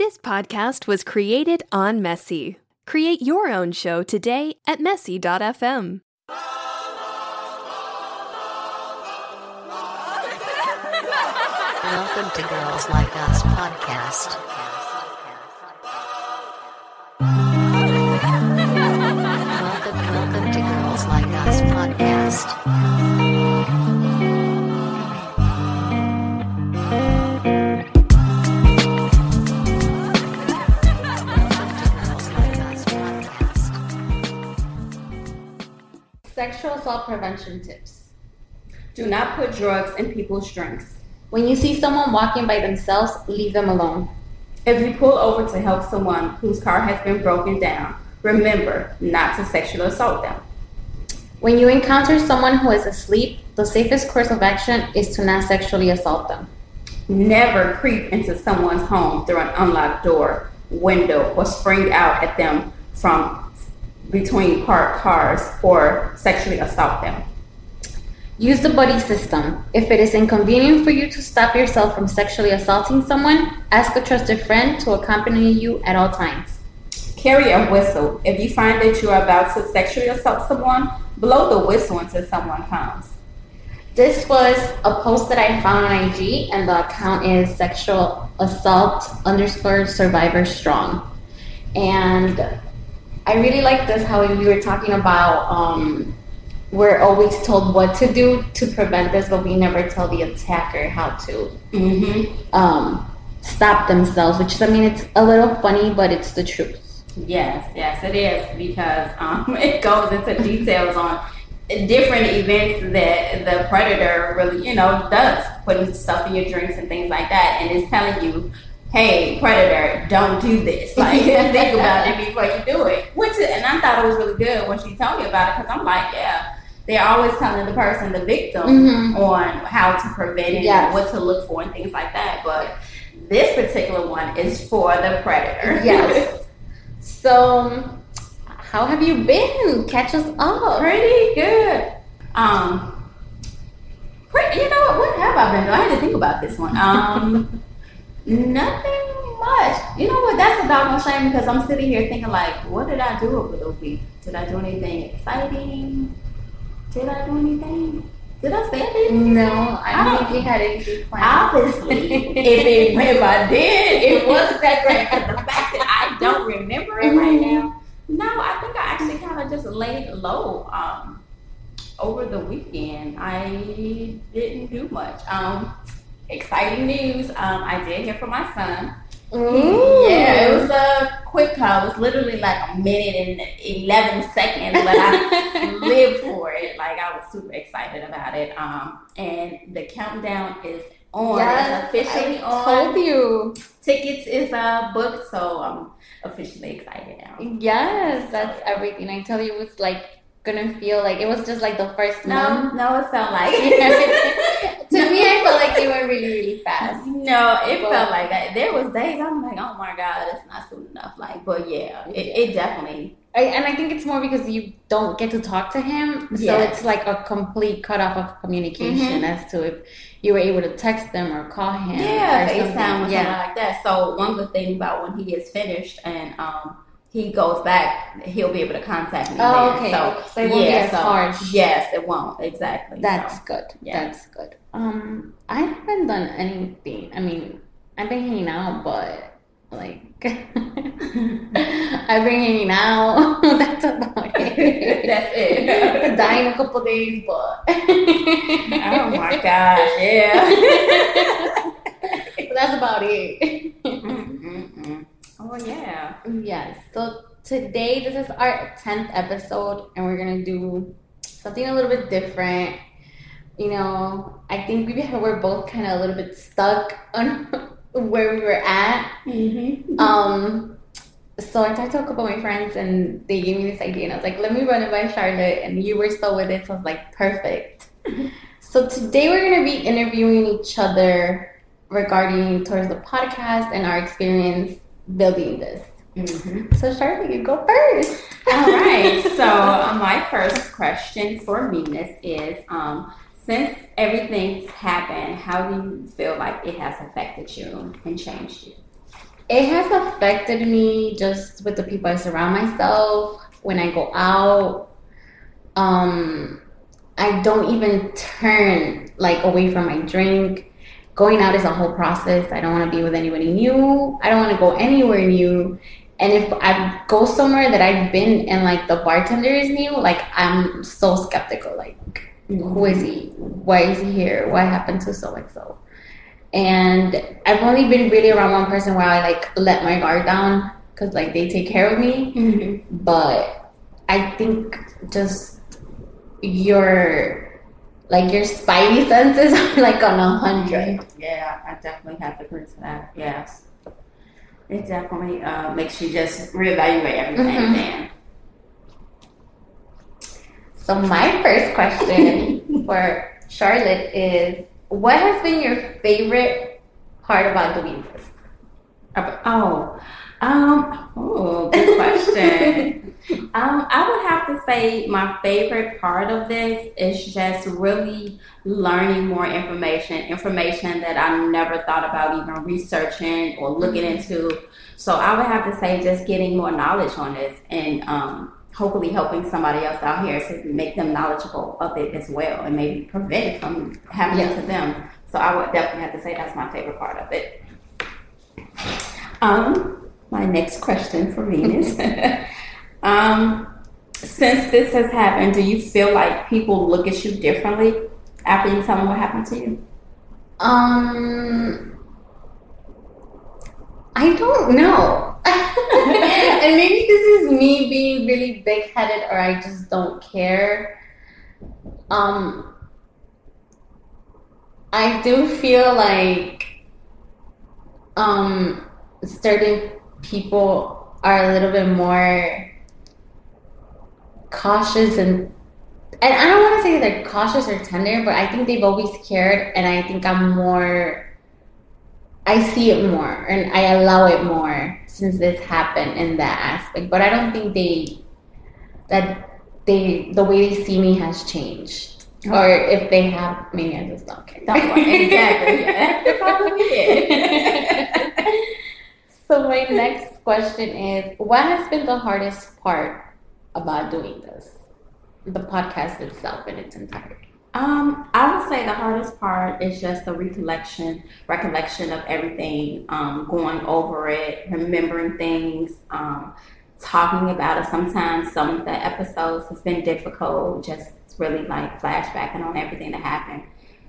This podcast was created on Messy. Create your own show today at messy.fm. Welcome to Girls Like Us podcast. Welcome, welcome to Girls Like Us podcast. Sexual assault prevention tips. Do not put drugs in people's drinks. When you see someone walking by themselves, leave them alone. If you pull over to help someone whose car has been broken down, remember not to sexually assault them. When you encounter someone who is asleep, the safest course of action is to not sexually assault them. Never creep into someone's home through an unlocked door, window, or spring out at them from between parked cars or sexually assault them. Use the buddy system. If it is inconvenient for you to stop yourself from sexually assaulting someone, ask a trusted friend to accompany you at all times. Carry a whistle. If you find that you are about to sexually assault someone, blow the whistle until someone comes. This was a post that I found on IG, and the account is sexual assault underscore survivor strong. And I really like this how we were talking about um, we're always told what to do to prevent this, but we never tell the attacker how to Mm-hmm. um, stop themselves. Which is, I mean, it's a little funny, but it's the truth. Yes, yes, it is because um, it goes into details on different events that the predator really, you know, does, putting stuff in your drinks and things like that, and it's telling you, "Hey, predator, don't do this. Like, think about it before you do it." Which, is, and I thought it was really good when she told me about it because I'm like, yeah. They're always telling the person, the victim, Mhm. on how to prevent it Yes. and what to look for and things like that. But this particular one is for the predator. Yes. so, how have you been? Catch us up. Pretty good. Um, pretty, you know what? What have I been doing? I had to think about this one. Um, nothing much. You know what? That's a doggone shame because I'm sitting here thinking like, what did I do over the week? Did I do anything exciting? Did I do anything? Did I say anything? No, I I don't think we had anything planned. Obviously, if, it, if I did, it wasn't that great. But the fact that I don't remember it right now, no, I think I actually kind of just laid low. Um, over the weekend, I didn't do much. Um, exciting news. Um, I did hear from my son. Ooh. Yeah, it was a quick call. It was literally like a minute and eleven seconds, but I lived for it. Like I was super excited about it. Um, and the countdown is on. Yes, it's officially I on. told you. Tickets is uh booked, so I'm officially excited now. Yes, that's everything. I tell you, it was like gonna feel like it was just like the first No, month. no, it felt like to me, I felt like they went really, really fast. No, it But- felt like that. There was days I'm like, oh my god, it's not soon enough. Like, but yeah, it, it definitely. I, and I think it's more because you don't get to talk to him, so Yes. it's like a complete cutoff of communication as to if you were able to text them or call him. Yeah, or FaceTime or something. something Yeah. like that. So one good thing about when he is finished and um he goes back, he'll be able to contact me. Oh, then. okay. So, So it won't be yeah, as so, harsh. Yes, it won't exactly. That's so. good. yeah. That's good. Um, I haven't done anything. I mean, I've been hanging out, but like, I've been hanging out. That's about it. That's it. Dying a couple days, but oh my gosh, yeah. That's about it. Mm-mm-mm. Oh yeah. yes. So today, this is our tenth episode, and we're gonna do something a little bit different. You know, I think we we're both kind of a little bit stuck on where we were at. Mm-hmm. Um, so I talked to a couple of my friends, and they gave me this idea, and I was like, "Let me run it by Charlotte," and you were still with it, so I was like, "Perfect." so today we're gonna be interviewing each other regarding towards the podcast and our experience building this. Mm-hmm. So Charlotte, you go first. All right. So uh, my first question for Venus is, um, since everything's happened, how do you feel like it has affected you and changed you? it has affected me just with the people I surround myself when I go out. Um, I don't even turn like away from my drink. Going out is a whole process. I don't want to be with anybody new. I don't want to go anywhere new. And if I go somewhere that I've been and like the bartender is new, like I'm so skeptical. Like, who is he? Why is he here? What happened to so and so? And I've only been really around one person where I like let my guard down because like they take care of me. Mm-hmm. But I think just your like your spidey senses are like on a hundred. Yeah, I definitely have to agree to that. Yes. It definitely uh, makes you just reevaluate everything Mhm. then. So my first question for Charlotte is what has been your favorite part about doing this? Oh, um, oh, good question. um, I would have to say my favorite part of this is just really learning more information, information that I never thought about even researching or looking into. So I would have to say just getting more knowledge on this and um, hopefully helping somebody else out here to make them knowledgeable of it as well and maybe prevent it from happening Yeah. to them. So I would definitely have to say that's my favorite part of it. Um, my next question for Venus. um, since this has happened, do you feel like people look at you differently after you tell them what happened to you? Um, I don't know. and maybe this is me being really big headed or I just don't care. Um, I do feel like um, certain people are a little bit more cautious and and I don't want to say they're cautious or tender, but I think they've always cared, and I think I'm more. I see it more, and I allow it more since this happened in that aspect. But I don't think they that they the way they see me has changed, oh. or if they have, maybe I just don't care. Don't worry. Exactly. Yeah. Probably it. so my next question is, what has been the hardest part about doing this? The podcast itself in its entirety. Um, I would say the hardest part is just the recollection, recollection of everything, um, going over it, remembering things, um, talking about it. Sometimes some of the episodes has been difficult, just really like flashbacking on everything that happened.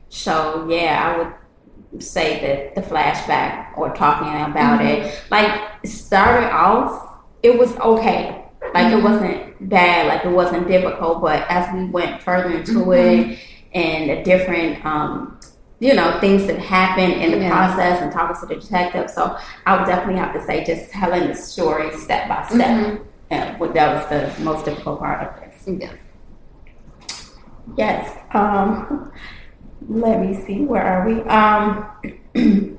So yeah, I would say that the flashback or talking about it, like started off, it was okay. Like it wasn't bad, like it wasn't difficult, but as we went further into it and the different um, you know, things that happened in the Yeah. process and talking to the detective. So I would definitely have to say just telling the story step by step. Mhm. Yeah, well, that was the most difficult part of this. Yeah. Yes. Um, let me see. Where are we? Um,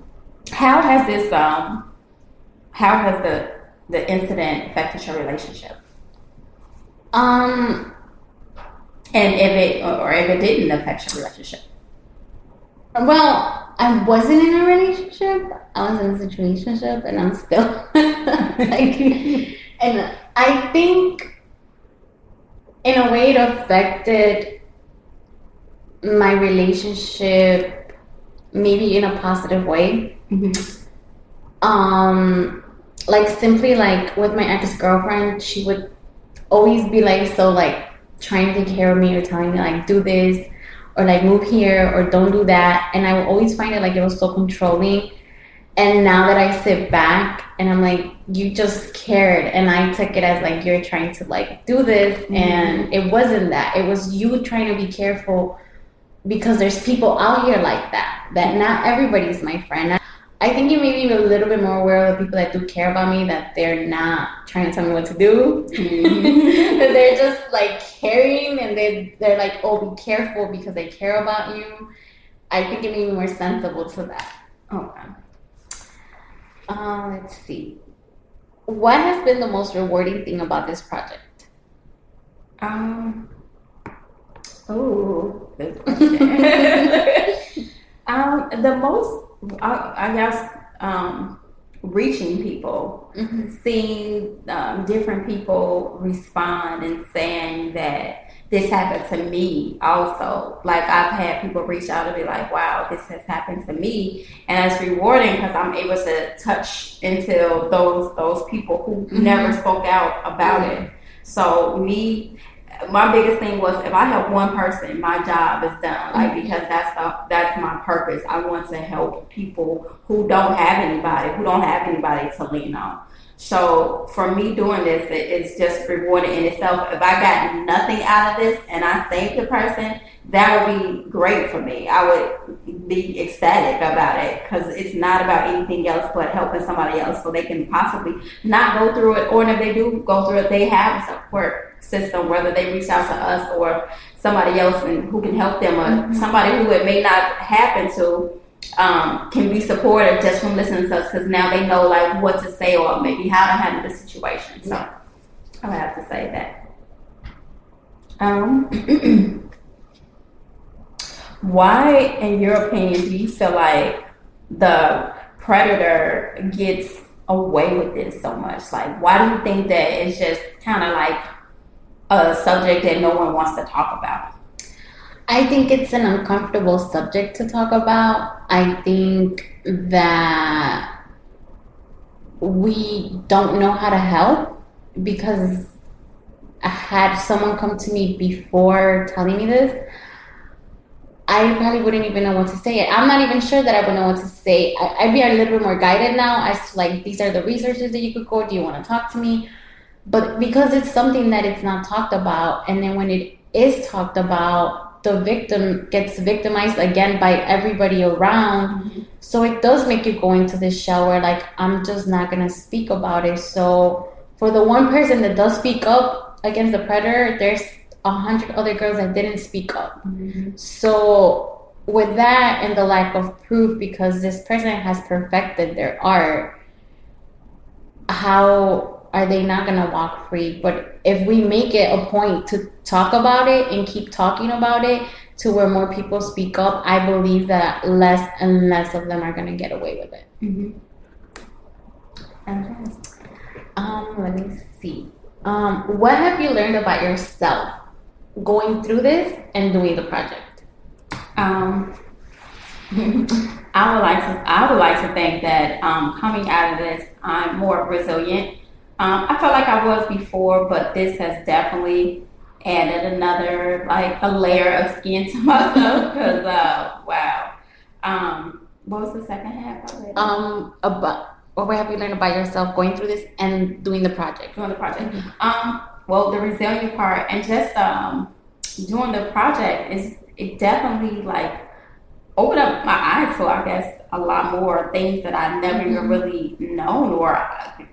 how has this? Um, how has the the incident affected your relationship? Um. And if it or if it didn't affect your relationship? Well, I wasn't in a relationship. I was in a situationship, and I'm still like. And I think, in a way, it affected my relationship, maybe in a positive way. Um, like simply like with my ex girlfriend, she would always be like so like trying to take care of me or telling me like do this or like move here or don't do that. And i would always find it like it was so controlling. And now that i sit back and i'm like you just cared. And i took it as like you're trying to like do this. Mm-hmm. And it wasn't that. It was you trying to be careful because there's people out here like that that not everybody's my friend i think it made me a little bit more aware of the people that do care about me that they're not trying to tell me what to do that they're just like caring and they they're like, oh, be careful because they care about you. I think it made me more sensible to that. Okay. Uh, let's see. What has been the most rewarding thing about this project? Um. Oh, good question. um, the most, I, I guess, um, reaching people, Mhm. seeing um, different people respond and saying that this happened to me also. Like I've had people reach out and be like, "Wow, this has happened to me," and it's rewarding because I'm able to touch into those those people who Mhm. never spoke out about it. So me, my biggest thing was if I help one person, my job is done. Like Mhm. because that's the, that's my purpose. I want to help people who don't have anybody, who don't have anybody to lean on. So for me doing this, it, it's just rewarding in itself. If I got nothing out of this and I saved the person, that would be great for me. I would be ecstatic about it because it's not about anything else but helping somebody else so they can possibly not go through it, or if they do go through it, they have support system, whether they reach out to us or somebody else and who can help them, or Mhm. somebody who it may not happen to um, can be supportive just from listening to us because now they know like what to say or maybe how to handle the situation. So Yeah. I would have to say that. Um, why, in your opinion, do you feel like the predator gets away with this so much? Like, why do you think that it's just kind of like a subject that no one wants to talk about? I think it's an uncomfortable subject to talk about. I think that we don't know how to help because I had someone come to me before telling me this. I probably wouldn't even know what to say. I'm not even sure that I would know what to say. I, I'd be a little bit more guided now as to like these are the resources that you could go. Do you want to talk to me? But because it's something that it's not talked about, and then when it is talked about, the victim gets victimized again by everybody around. Mm-hmm. So it does make you go into this shell where like I'm just not gonna speak about it. So for the one person that does speak up against the predator, there's a hundred other girls that didn't speak up. Mm-hmm. So with that and the lack of proof, because this person has perfected their art, how are they not gonna walk free? But if we make it a point to talk about it and keep talking about it to where more people speak up, I believe that less and less of them are gonna get away with it. Mm-hmm. And Um, let me see. Um, what have you learned about yourself going through this and doing the project? Um, I would like to. I would like to think that um, coming out of this, I'm more resilient. Um, I felt like I was before, but this has definitely added another like a layer of skin to myself. Because uh, wow. Um, what was the second half of it? Um, about or what have you learned about yourself going through this and doing the project? doing the project. Um, well, the resilient part and just um, doing the project is it definitely like opened up my eyes to I guess a lot more things that I never even really known or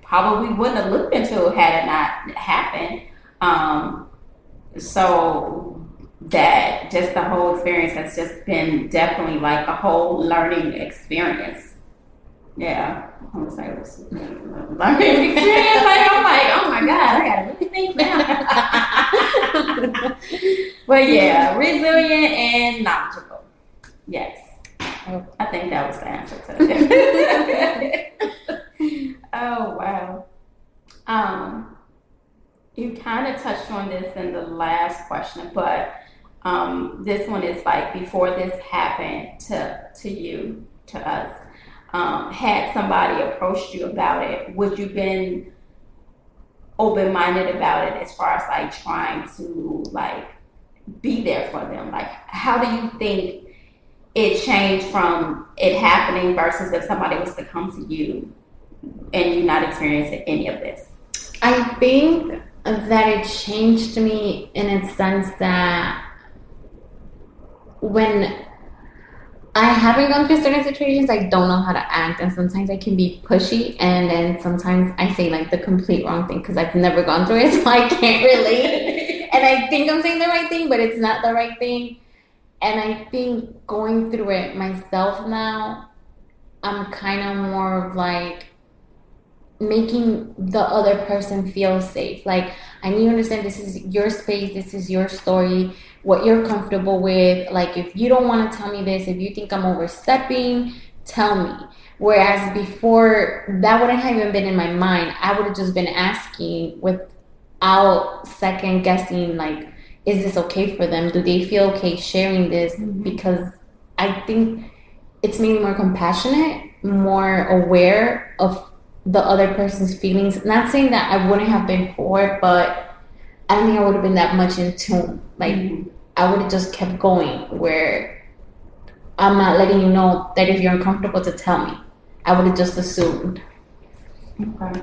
probably wouldn't have looked into had it not happened. Um, so that just the whole experience has just been definitely like a whole learning experience. Yeah, I'm gonna say it was learning experience. Like I'm like, oh my god, I gotta really think now. but yeah, resilient and knowledgeable. Yes, I think that was the answer to it. oh wow. Um, you kind of touched on this in the last question, but um, this one is like before this happened to to you to us. Um, had somebody approached you about it, would you been open minded about it as far as like trying to like be there for them? Like, how do you think it changed from it happening versus if somebody was to come to you and you not experiencing any of this? I think that it changed me in a sense that when I haven't gone through certain situations, I don't know how to act, and sometimes I can be pushy, and then sometimes I say like the complete wrong thing because I've never gone through it, so I can't relate. and I think I'm saying the right thing, but it's not the right thing. And I think going through it myself now, I'm kind of more of like making the other person feel safe. Like, I need to understand this is your space, this is your story, what you're comfortable with. Like, if you don't want to tell me this, if you think I'm overstepping, tell me. Whereas before, that wouldn't have even been in my mind. I would have just been asking without second guessing, like, is this okay for them? Do they feel okay sharing this? Mm-hmm. Because I think it's made me more compassionate, more aware of the other person's feelings. Not saying that I wouldn't have been before, but I don't think I would have been that much in tune. Like, I would have just kept going where I'm not letting you know that if you're uncomfortable to tell me. I would have just assumed. Okay.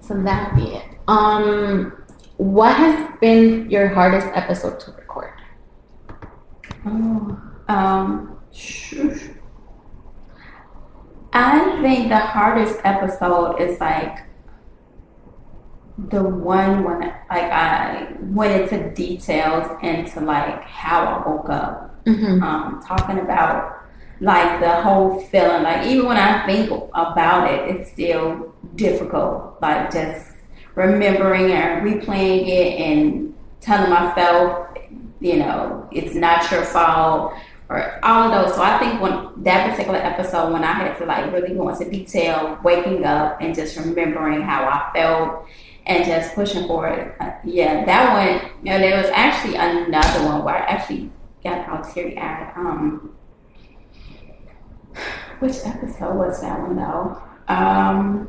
So that would be it. Um, what has been your hardest episode to record? Oh, um. I think the hardest episode is like the one when like I went into details into like how I woke up, Mm-hmm. um, talking about like the whole feeling. Like even when I think about it, it's still difficult. Like just remembering and replaying it and telling myself, you know, it's not your fault or all of those. So I think when that particular episode, when I had to like really go into detail, waking up and just remembering how I felt and just pushing forward. Uh, yeah, that one. You know, there was actually another one where I actually got all teary eyed. Um, which episode was that one though? Um,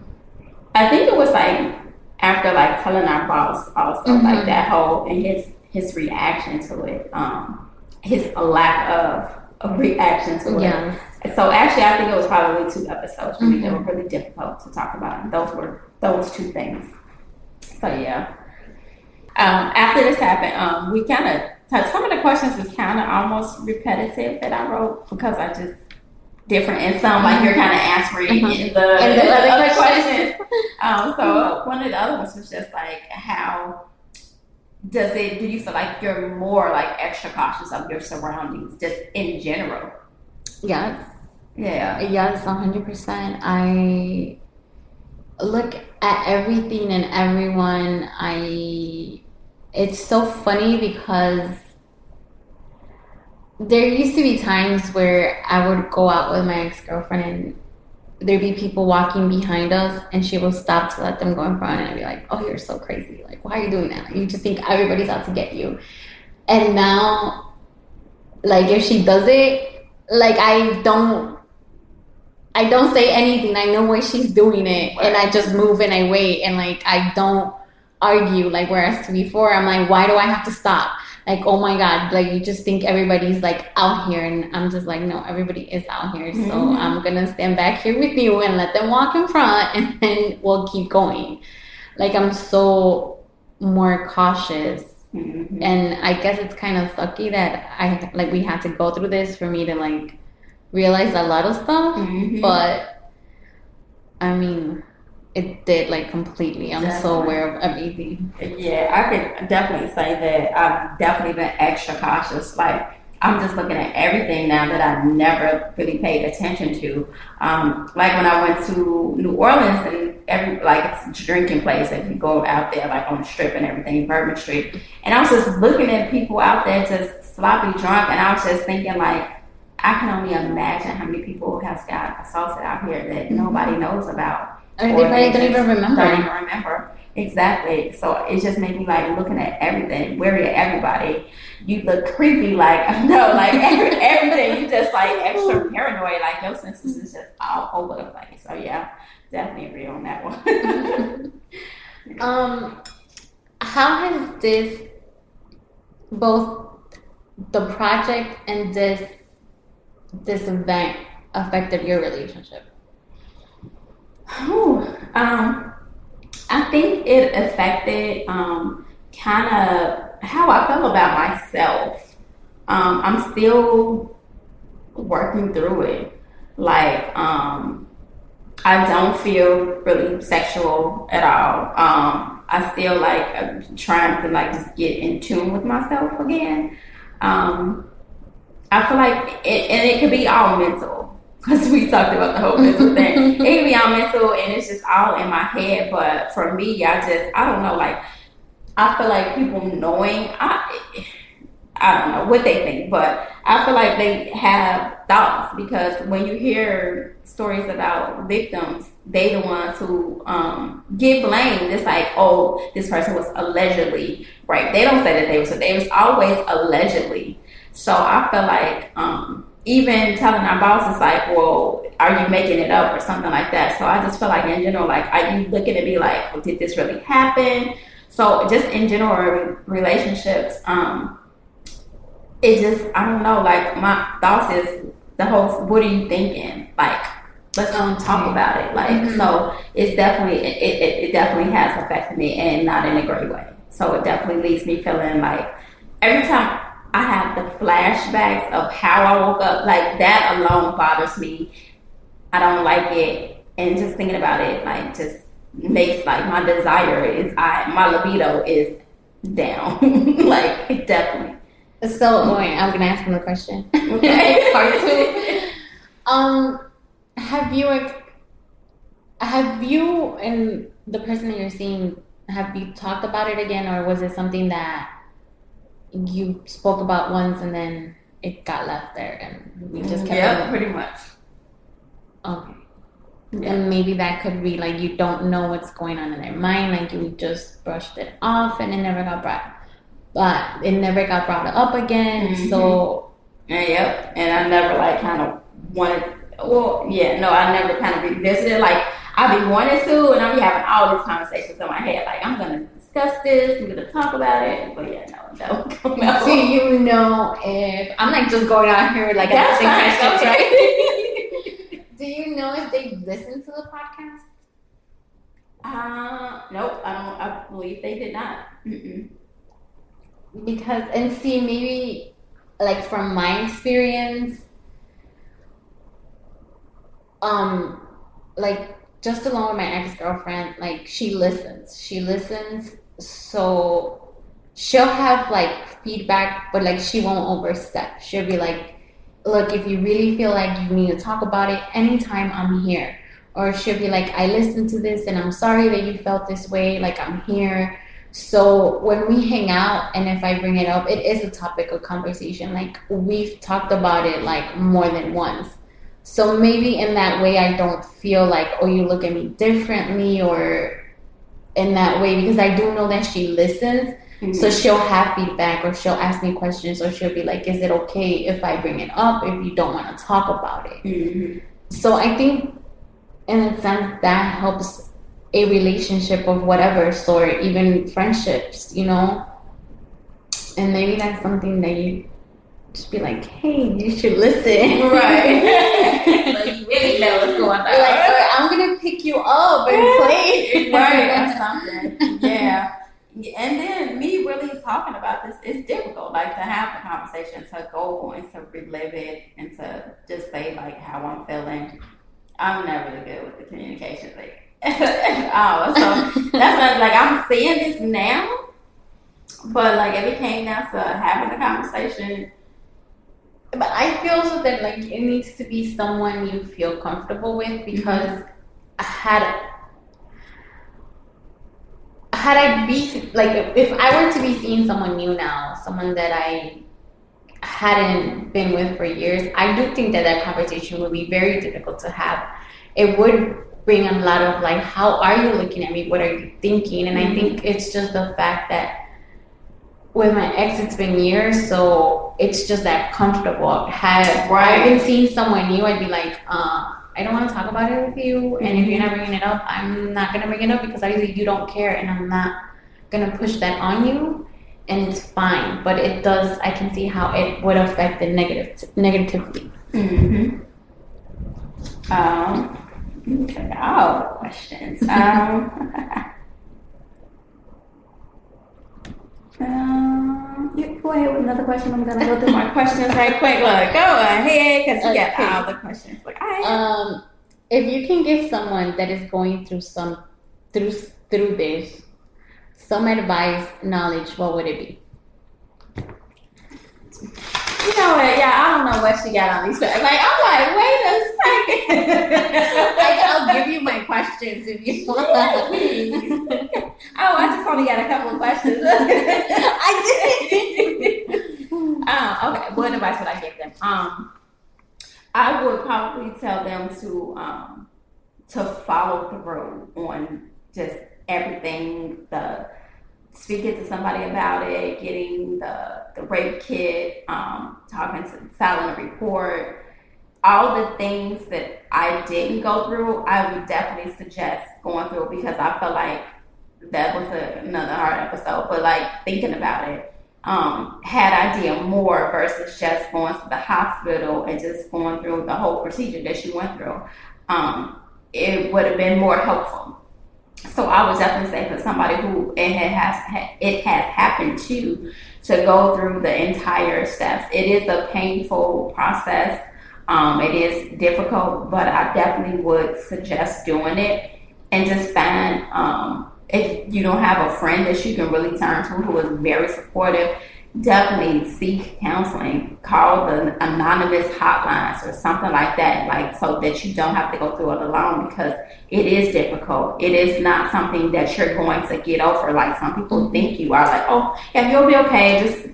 I think it was like after like telling our boss also like Mhm. that whole and his his reaction to it. Um, his lack of a reaction to it. Yes. So actually, I think it was probably two episodes for me that were really difficult to talk about. And those were those two things. So yeah. Um, after this happened, um, we kind of touched. Some of the questions was kind of almost repetitive that I wrote because I just different and some like you're kind of answering Mhm. in the, And the other other questions. questions. Um, so one of the other ones was just like how does it do you feel like you're more like extra cautious of your surroundings just in general? Yes. Yeah. Yes, hundred percent. I look at everything and everyone. I. It's so funny because there used to be times where I would go out with my ex girlfriend and there'd be people walking behind us and she will stop to let them go in front and I'd be like, Oh, you're so crazy. Like, why are you doing that? You just think everybody's out to get you. And now like if she does it, like I don't I don't say anything. I know why she's doing it and I just move and I wait and like I don't argue like whereas before I'm like, why do I have to stop? Like, oh my god, like you just think everybody's like out here and I'm just like, no, everybody is out here. So Mhm. I'm gonna stand back here with you and let them walk in front and then we'll keep going. Like I'm so more cautious Mhm. and I guess it's kind of sucky that I like we had to go through this for me to like realize a lot of stuff. Mhm. But I mean, it did like completely. I'm so aware of everything. Yeah, I could definitely say that I've definitely been extra cautious. Like I'm just looking at everything now that I've never really paid attention to. Um, like when I went to New Orleans and every like it's a drinking place and you go out there like on the strip and everything, Bourbon Street. And I was just looking at people out there just sloppy drunk and I was just thinking like I can only imagine how many people has got assaulted out here that nobody knows about. Or Or they they don't even remember. Don't even remember. Exactly. So it just made me like looking at everything, wary of everybody. You look creepy, like no, like every, everything. You just like extra paranoid, like your senses is just all over the place. So yeah, definitely agree on that one. Um, how has this both the project and this this event affected your relationship? Ooh, um, I think it affected um, kind of how I felt about myself. Um, I'm still working through it. Like, um, I don't feel really sexual at all. Um, I still like I'm trying to like just get in tune with myself again. Um, I feel like it, and it could be all mental because we talked about the whole mental thing. It can be all mental and it's just all in my head. But for me, I just I don't know. Like I feel like people knowing I I don't know what they think, but I feel like they have thoughts because when you hear stories about victims, they the ones who um, get blamed. It's like, oh, this person was allegedly right. They don't say that they was. They was always allegedly. So I feel like um, even telling our bosses like, well, are you making it up or something like that? So I just feel like in general, like, are you looking to be like, well, did this really happen? So just in general relationships, um, it just I don't know. Like my thoughts is the whole. What are you thinking? Like let's um, talk about it. Like Mhm. so, it's definitely it, it, it definitely has affected me and not in a great way. So it definitely leaves me feeling like every time I have the flashbacks of how I woke up, like that alone bothers me. I don't like it, and just thinking about it, like just makes like my desire is I my libido is down. like it definitely. So annoying. I'm gonna ask him the question. Okay. Part two. Um, have you have you and the person that you're seeing have you talked about it again, or was it something that you spoke about once and then it got left there and we just kept yeah, it? pretty much. Okay. Yeah. And maybe that could be like you don't know what's going on in their mind, like you just brushed it off and it never got brought, but it never got brought up again. Mhm. So Yeah, yep. And I never like kind of wanted. Well, yeah, no, I never kind of revisited. Like I be wanting to, and I be having all these conversations in my head. Like I'm gonna discuss this. I'm gonna talk about it. But yeah, no, no, no. Do you know if I'm like just going out here like That's asking questions, okay. right? Do you know if they listen to the podcast? Uh, nope. I don't. I believe they did not. Mm-mm. Because and see maybe like from my experience, um, like just along with my ex girlfriend, like she listens. She listens, so she'll have like feedback, but like she won't overstep. She'll be like, "Look, if you really feel like you need to talk about it, anytime I'm here." Or she'll be like, "I listened to this, and I'm sorry that you felt this way. Like I'm here." So when we hang out, and if I bring it up, it is a topic of conversation. Like we've talked about it like more than once. So maybe in that way, I don't feel like, oh, you look at me differently, or in that way, because I do know that she listens. So she'll have feedback, or she'll ask me questions, or she'll be like, "Is it okay if I bring it up? If you don't want to talk about it?" Mhm. So I think, in a sense, that helps a relationship of whatever sort, even friendships, you know. And maybe that's something that you just be like, "Hey, you should listen." Right. so you really know what's going on. like, or I'm gonna pick you up and play. right or something. Yeah. And then me really talking about this it's difficult. Like to have the conversation, to go and to relive it, and to just say like how I'm feeling. I'm not really good with the communication thing. oh, so that's not, like I'm saying this now, but like if it came down to having the conversation, But I feel so that like it needs to be someone you feel comfortable with because had had I be like if I were to be seeing someone new now, someone that I hadn't been with for years, I do think that that conversation would be very difficult to have. It would bring a lot of like, how are you looking at me? What are you thinking? And I mm-hmm. think it's just the fact that with my ex, it's been years, so it's just that comfortable. Had Right. I been seeing someone new, I'd be like, uh, I don't want to talk about it with you. And if you're not bringing it up, I'm not gonna bring it up because obviously you don't care, and I'm not gonna push that on you. And it's fine, but it does. I can see how it would affect it negative negatively. Mm-hmm. Um, the questions. Um, um, you go ahead with another question. I'm gonna go through my questions right quick. Look, go ahead, because you Okay. got all the questions. Like, Um, if you can give someone that is going through some through through this some advice, knowledge, what would it be? You know what? Yeah, I don't know what she got on these. Like, I'm like, wait a second. Like, I'll give you my questions if you want. oh, I just only got a couple of questions. I did. Um, okay, what advice would I give them? Um, I would probably tell them to um, to follow through on just everything. The speaking to somebody about it, getting the the rape kit, um, talking to filing a report, all the things that I didn't go through. I would definitely suggest going through because I felt like that was a, another hard episode. But like thinking about it um, had I did more versus just going to the hospital and just going through the whole procedure that she went through, um, it would have been more helpful. So I would definitely say for somebody who it has it has happened to to go through the entire steps. It is a painful process. Um, it is difficult, but I definitely would suggest doing it and just find um, if you don't have a friend that you can really turn to who is very supportive, definitely seek counseling. Call the anonymous hotlines or something like that, like so that you don't have to go through it alone because it is difficult. It is not something that you're going to get over. Like some people think you are like, oh, yeah, you'll be okay. Just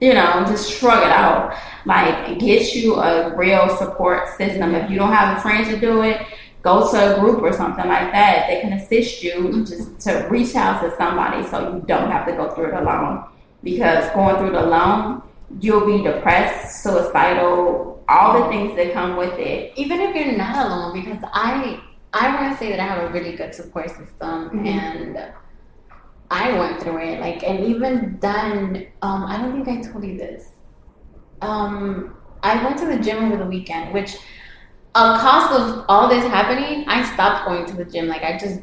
you know, just shrug it out. Like get you a real support system. If you don't have a friend to do it, go to a group or something like that They can assist you just to reach out to somebody so you don't have to go through it alone. Because going through it alone, you'll be depressed, suicidal, all the things that come with it. even if you're not alone because i i want to say that i have a really good support system Mhm. and i went through it like and even then um i don't think i told you this um i went to the gym over the weekend which a cost of all this happening i stopped going to the gym like i just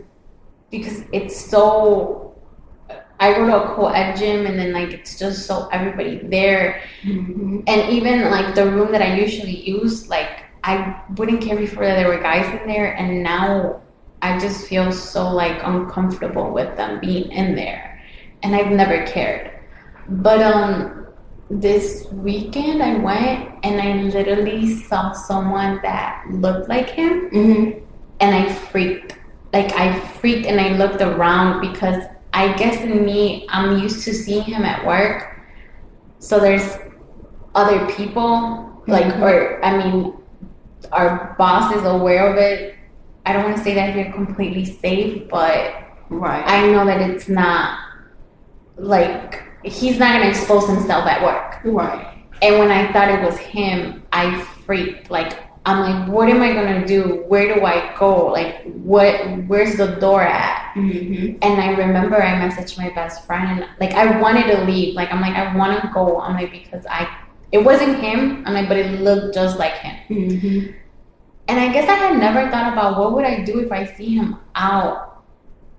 because it's so I go to a co-ed gym and then like it's just so everybody there and even like the room that I usually use, like I wouldn't care before that there were guys in there, and now I just feel so like uncomfortable with them being in there, and I've never cared. But um, this weekend I went and I literally saw someone that looked like him, Mm-hmm. and I freaked. Like I freaked and I looked around because I guess in me, I'm used to seeing him at work. So there's other people, like, Mhm. or I mean, our boss is aware of it. I don't want to say that you're completely safe, but Right. I know that it's not like he's not gonna expose himself at work. right. And when I thought it was him, I freaked. Like I'm like, what am I gonna do? Where do I go? Like what? Where's the door at? Mm-hmm. And I remember I messaged my best friend and like I wanted to leave. Like I'm like I want to go. I'm like because I it wasn't him. I'm like but it looked just like him. Mm-hmm. And I guess I had never thought about what would I do if I see him out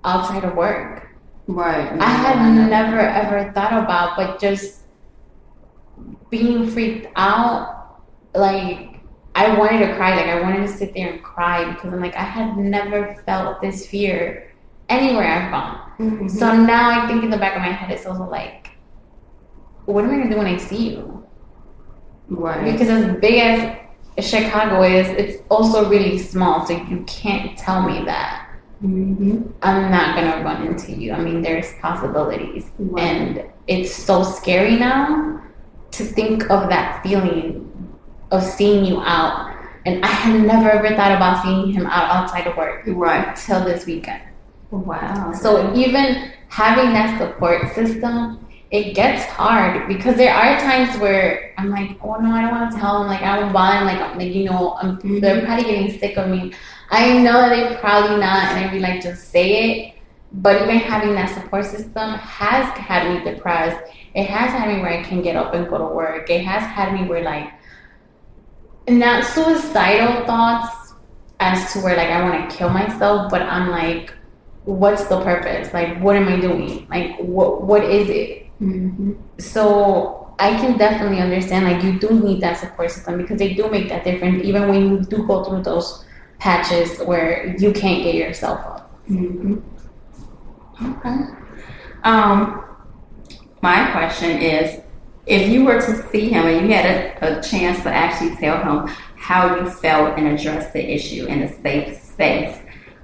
outside of work. Right. I had never ever thought about, but just being freaked out, like I wanted to cry, like I wanted to sit there and cry because I'm like I had never felt this fear anywhere I've gone. Mhm. So now I think in the back of my head it's also like, what am I gonna do when I see you? right. Because as big as Chicago is, it's also really small, so you can't tell me that. Mm-hmm. I'm not gonna run into you. I mean, there's possibilities, Right. and it's so scary now to think of that feeling of seeing you out. And I had never ever thought about seeing him out outside of work Right. until this weekend. Wow. So even having that support system, it gets hard because there are times where I'm like, oh no, I don't want to tell him. Like I don't bother. Like, I'm- like you know, I'm, mm-hmm. they're probably getting sick of me. I know that they're probably not, and I'd be like, just say it. But even having that support system has had me depressed. It has had me where I can get up and go to work. It has had me where like not suicidal thoughts as to where like I want to kill myself, but I'm like, what's the purpose? Like, what am I doing? Like, what what is it? Mm-hmm. So I can definitely understand like you do need that support system because they do make that difference even when you do go through those patches where you can't get yourself up. Mm-hmm. Okay. Um, my question is, if you were to see him and you had a, a chance to actually tell him how you felt and address the issue in a safe space,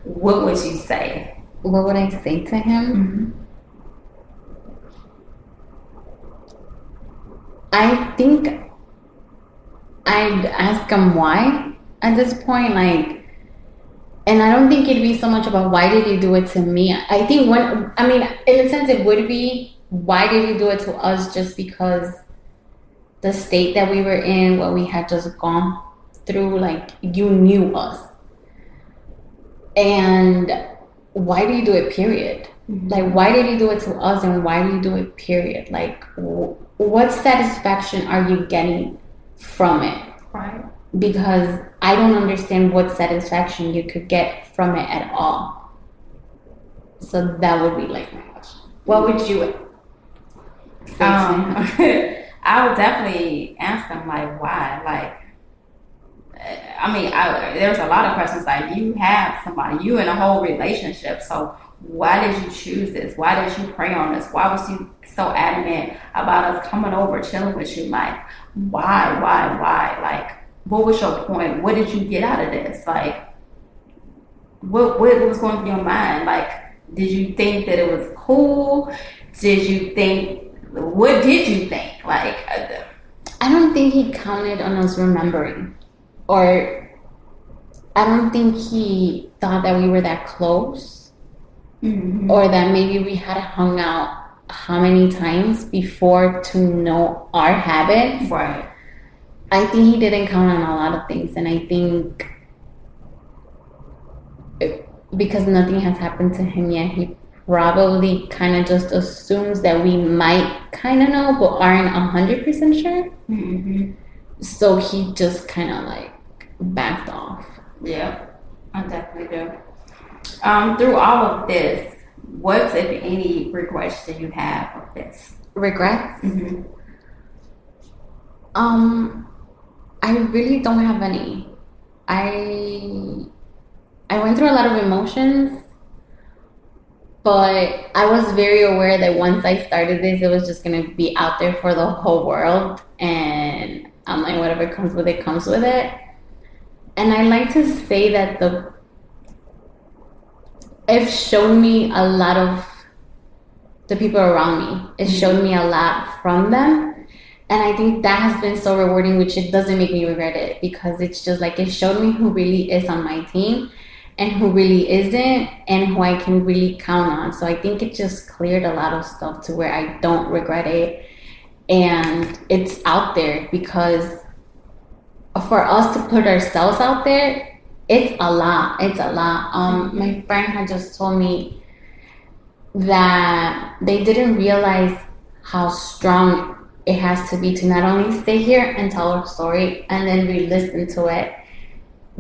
what would you say? What would I say to him? Mm-hmm. I think I'd ask him why at this point, like, and I don't think it'd be so much about why did you do it to me. I think when, I mean, in a sense, it would be why did you do it to us just because the state that we were in, what we had just gone through, like, you knew us. And why do you do it, period? Mm-hmm. Like, why did you do it to us and why do you do it, period? Like, what satisfaction are you getting from it? Right. because I don't understand what satisfaction you could get from it at all. So that would be like my question. What would you Um. I would definitely ask them like why. Like, I mean, I, there's a lot of questions like you have somebody, you in a whole relationship, so why did you choose this? Why did you prey on this? Why was you so adamant about us coming over, chilling with you? Like, why, why, why? Like, what was your point? What did you get out of this? Like, what what was going through your mind? Like, did you think that it was cool? Did you think? What did you think? Like, uh, I don't think he counted on us remembering, or I don't think he thought that we were that close, or that maybe we had hung out how many times before to know our habits. right? I think he didn't count on a lot of things, and I think because nothing has happened to him yet, he probably kind of just assumes that we might kind of know, but aren't hundred percent sure. Mm-hmm. So he just kind of like backed off. Yeah, I definitely do. Um, through all of this, what, if any, regrets do you have of this? Regrets? Mm-hmm. Um, I really don't have any. I I went through a lot of emotions, but I was very aware that once I started this, it was just gonna be out there for the whole world, and I'm like, whatever comes with it, comes with it. And I like to say that the it showed me a lot of the people around me. It mm-hmm. showed me a lot from them. And I think that has been so rewarding, which it doesn't make me regret it because it's just like it showed me who really is on my team and who really isn't and who I can really count on. So I think it just cleared a lot of stuff to where I don't regret it. And it's out there because for us to put ourselves out there, it's a lot. It's a lot. Um, my friend had just told me that they didn't realize how strong it has to be to not only stay here and tell our story and then we listen to it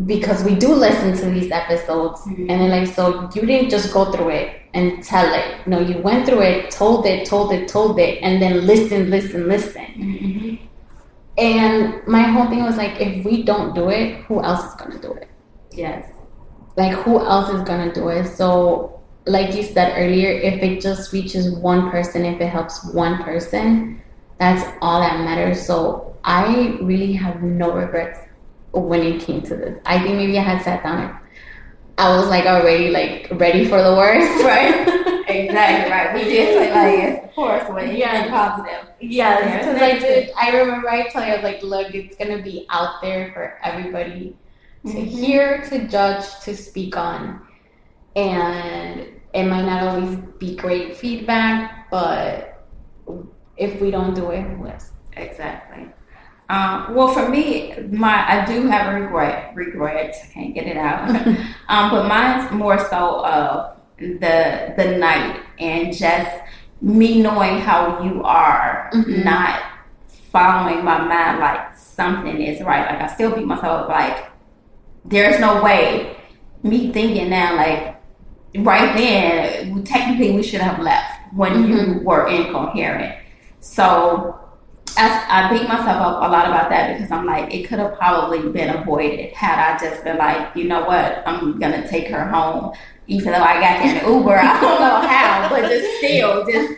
because we do listen to these episodes mm-hmm. and then like so you didn't just go through it and tell it. No you went through it told it told it told it and then listen listen listen. Mm-hmm. And my whole thing was like if we don't do it who else is to do it? Yes. like who else is gonna do it? So like you said earlier if it just reaches one person if it helps one person that's all that matters. So i really have no regrets when it came to this i think maybe i had sat down and i was like already like ready for the worst Right. Exactly right. We did say like yes, of course, when you Yeah. positive. Yes, Yeah, because I did. I remember I told you, I was like, look, it's gonna be out there for everybody to Mhm. hear, to judge, to speak on, and it might not always be great feedback, but if we don't do it, who else? Exactly. Um, well, for me, my I do have a regret. Regret. I can't get it out. um, but mine's more so of the the night and just me knowing how you are, Mhm. not following my mind like something is right. Like I still beat myself up. Like there's no way. Me thinking now, like right then, technically we should have left when you were incoherent. So I, I beat myself up a lot about that because I'm like, it could have probably been avoided had I just been like, you know what, I'm gonna take her home, even though I got in Uber. I don't know how, but just still, just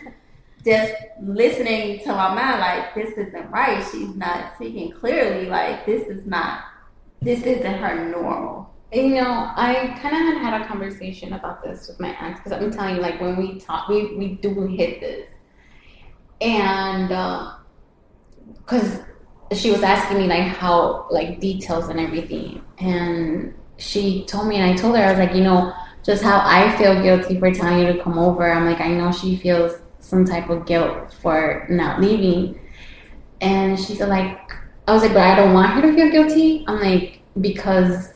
just listening to my mind, like this isn't right. She's not speaking clearly. Like this is not, this isn't her normal. You know, I kind of had had a conversation about this with my aunt because I'm telling you, like when we talk, we we do hit this, and uh, because she was asking me like how like details and everything, and she told me, and I told her I was like, you know, just how I feel guilty for telling you to come over. I'm like, I know she feels some type of guilt for not leaving, and she's like, I was like, but I don't want her to feel guilty. I'm like because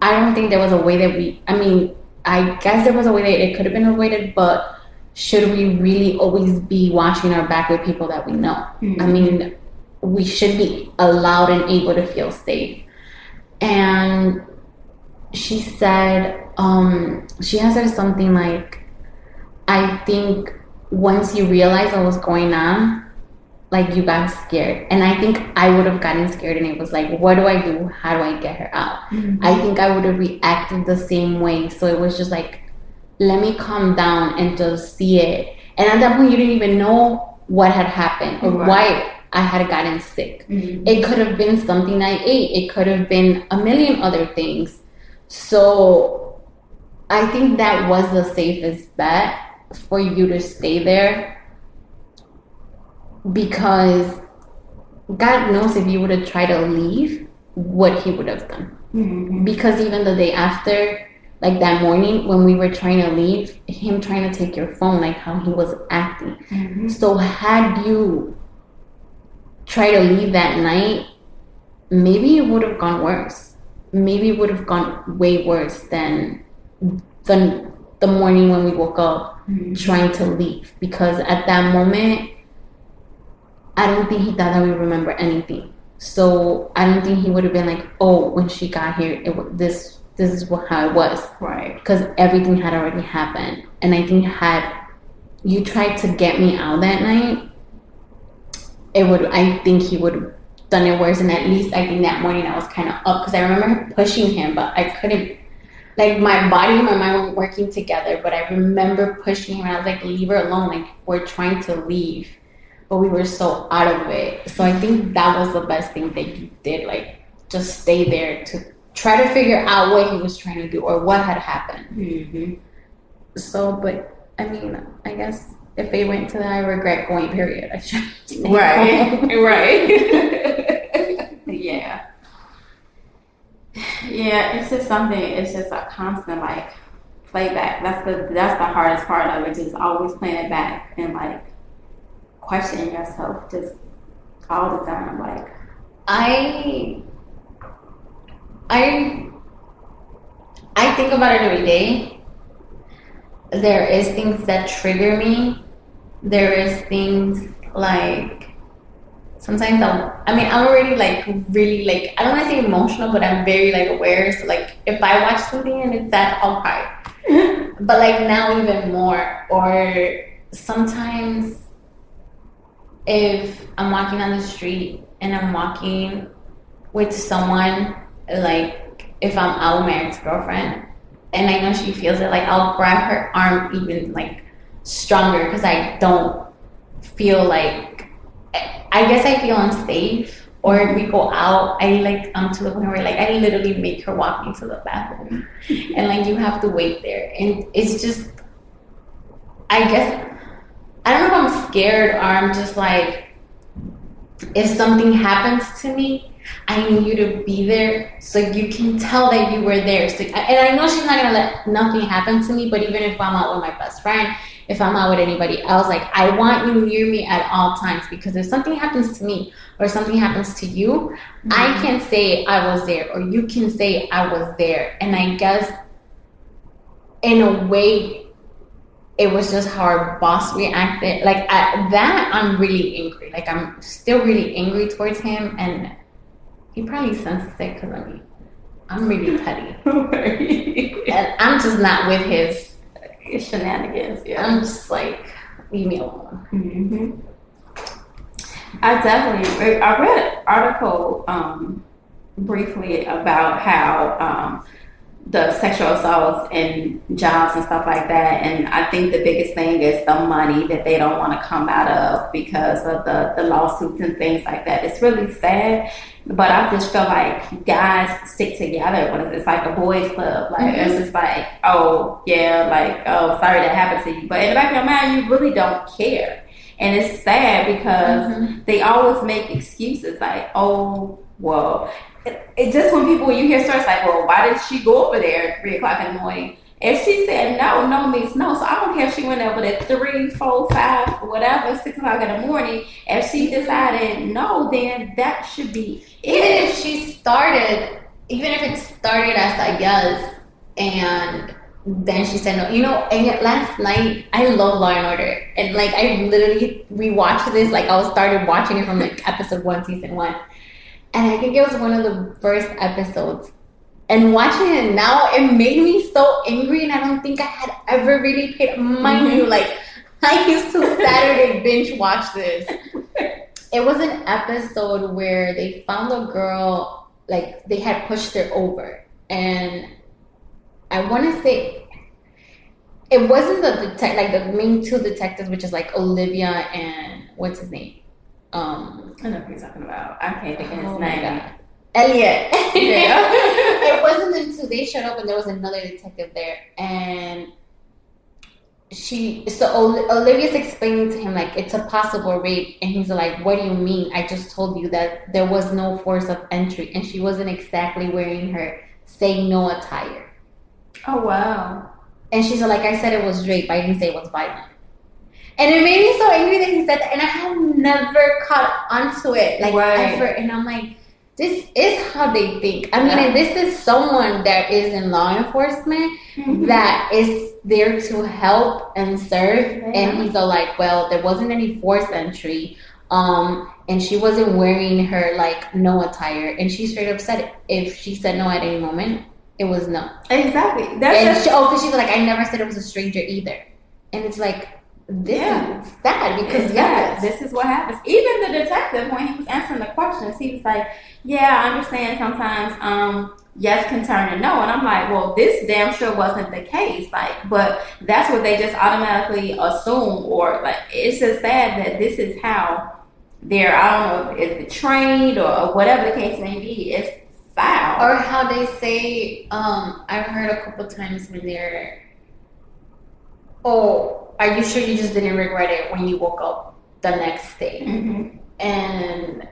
I don't think there was a way that we. I mean, I guess there was a way that it could have been avoided, but should we really always be watching our back with people that we know? Mhm. I mean, we should be allowed and able to feel safe. And she said, um, she has said something like, I think once you realize what was going on, like you got scared. And I think I would have gotten scared and it was like, what do I do? How do I get her out? I think I would have reacted the same way. So it was just like, let me calm down and just see it. And at that point, you didn't even know what had happened or Right. why I had gotten sick. Mhm. It could have been something I ate, it could have been a million other things. So I think that was the safest bet for you to stay there because God knows if you would have tried to leave, what He would have done Mhm. because even the day after like that morning when we were trying to leave him trying to take your phone like how he was acting Mhm. so had you tried to leave that night maybe it would have gone worse maybe it would have gone way worse than the the morning when we woke up Mhm. trying to leave because at that moment I don't think he thought that we remember anything. So I don't think he would have been like, "Oh, when she got here, it was this. This is what, how it was," Right. because everything had already happened. And I think had you tried to get me out that night, it would. I think he would have done it worse. And at least I think that morning I was kind of up because I remember pushing him, but I couldn't. Like my body and my mind were working together, but I remember pushing him. And I was like, "Leave her alone! Like we're trying to leave." but we were so out of it. So I think that was the best thing that you did, like just stay there to try to figure out what he was trying to do or what had happened. Mhm. So, but I mean, I guess if they went to that, I regret going. Period. I should Right. right. yeah. Yeah, it's just something. It's just a constant like playback. That's the that's the hardest part of it. Just always playing it back and like questioning yourself just all the time. Like, I, I, I think about it every day. There is things that trigger me. There is things like sometimes I'll, I mean, I'm already like really like I don't want to say emotional, but I'm very like aware. So like if I watch something and it's that, I'll cry. but like now even more. Or sometimes if I'm walking on the street and I'm walking with someone, like if I'm out with my ex girlfriend, and I know she feels it, like I'll grab her arm even like stronger because I don't feel like I guess I feel unsafe. Or if we go out, I like um to the point where like I literally make her walk me to the bathroom, and like you have to wait there, and it's just I guess I don't know if I'm scared or I'm just like, if something happens to me, I need you to be there so you can tell that you were there. So, and I know she's not gonna let nothing happen to me, but even if I'm out with my best friend, if I'm out with anybody else, like I want you near me at all times because if something happens to me or something happens to you, I mm-hmm. can say I was there or you can say I was there. And I guess in a way it was just how our boss reacted. Like at that, I'm really angry. Like I'm still really angry towards him, and he probably senses it because I mean, I'm really petty, and I'm just not with his. shenanigans. Yeah. I'm just like, leave me alone. hmm I definitely. I read an article um, briefly about how um, the sexual assaults and jobs and stuff like that, and I think the biggest thing is the money that they don't want to come out of because of the the lawsuits and things like that. It's really sad, but I just feel like guys stick together when it's like a boys' club. Like Mhm. it's just like, oh yeah, like oh sorry that happened to you, but in the back of your mind, you really don't care. And it's sad because Mhm. they always make excuses like, oh, well, it, it just when people, you hear stories like, well, why did she go over there at three o'clock in the morning? If she said no, no means no. So I don't care if she went over at three, four, five, whatever, six o'clock in the morning. If she decided no, then that should be Even if she started, even if it started as a yes, and then she said no. You know, and yet last night I love Law and Order, and like I literally rewatched this. Like I was started watching it from like episode one, season one, and I think it was one of the first episodes. And watching it now, it made me so angry, and I don't think I had ever really paid. Mind you, mm-hmm. like I used to Saturday binge watch this. It was an episode where they found a girl, like they had pushed her over, and I want to say it wasn't the detect like the main two detectives, which is like Olivia and what's his name, um, I know who you're talking about. I can't think of his Oh name. Elliot. Yeah. it wasn't until they showed up and there was another detective there, and she so Ol- Olivia's explaining to him like it's a possible rape, and he's like, "What do you mean? I just told you that there was no force of entry, and she wasn't exactly wearing her say no attire." Oh wow. And she's like, "I said it was rape. I didn't say it was violent." And it made me so angry that he said that, and I have never caught onto it like Right. ever. And I'm like, this is how they think. I mean, Yeah. this is someone that is in law enforcement Mm-hmm. that is there to help and serve. Yeah. And he's all like, well, there wasn't any force entry. Um, and she wasn't wearing her like no attire. And she straight up said. If she said no at any moment, it was no. Exactly. That's And just she, oh, because she's like, I never said it was a stranger either. And it's like, this Yeah. is sad because yes, this is what happens. Even the detective, when he was answering the questions, he was like, "Yeah, I understand. Sometimes, um, yes can turn to no." And I'm like, "Well, this damn sure wasn't the case. Like, but that's what they just automatically assume, or like, it's just sad that this is how they're. I don't know if it's trained or, or whatever the case may be. It's foul. or how they say, um, I've heard a couple times when they're, oh, are you sure you just didn't regret it when you woke up the next day? Mhm. And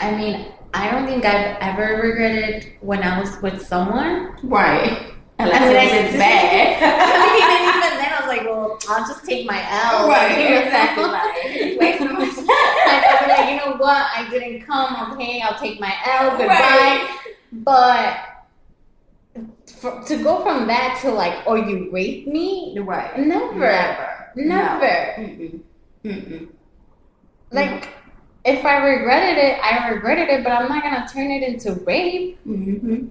I mean, I don't think I've ever regretted when I was with someone. Right. Unless I mean, I- it's bad. I mean, and even then, I was like, well, I'll just take my L. Right, you know? exactly. Like, be like, you know what? I didn't come. Okay, I'll take my L. Goodbye. Right. But for, to go from that to like, oh, you raped me? Right. Never. Never. Never. No. Mm-mm. Mm-mm. Like, if I regretted it, I regretted it, but I'm not gonna turn it into rape. Mm-hmm.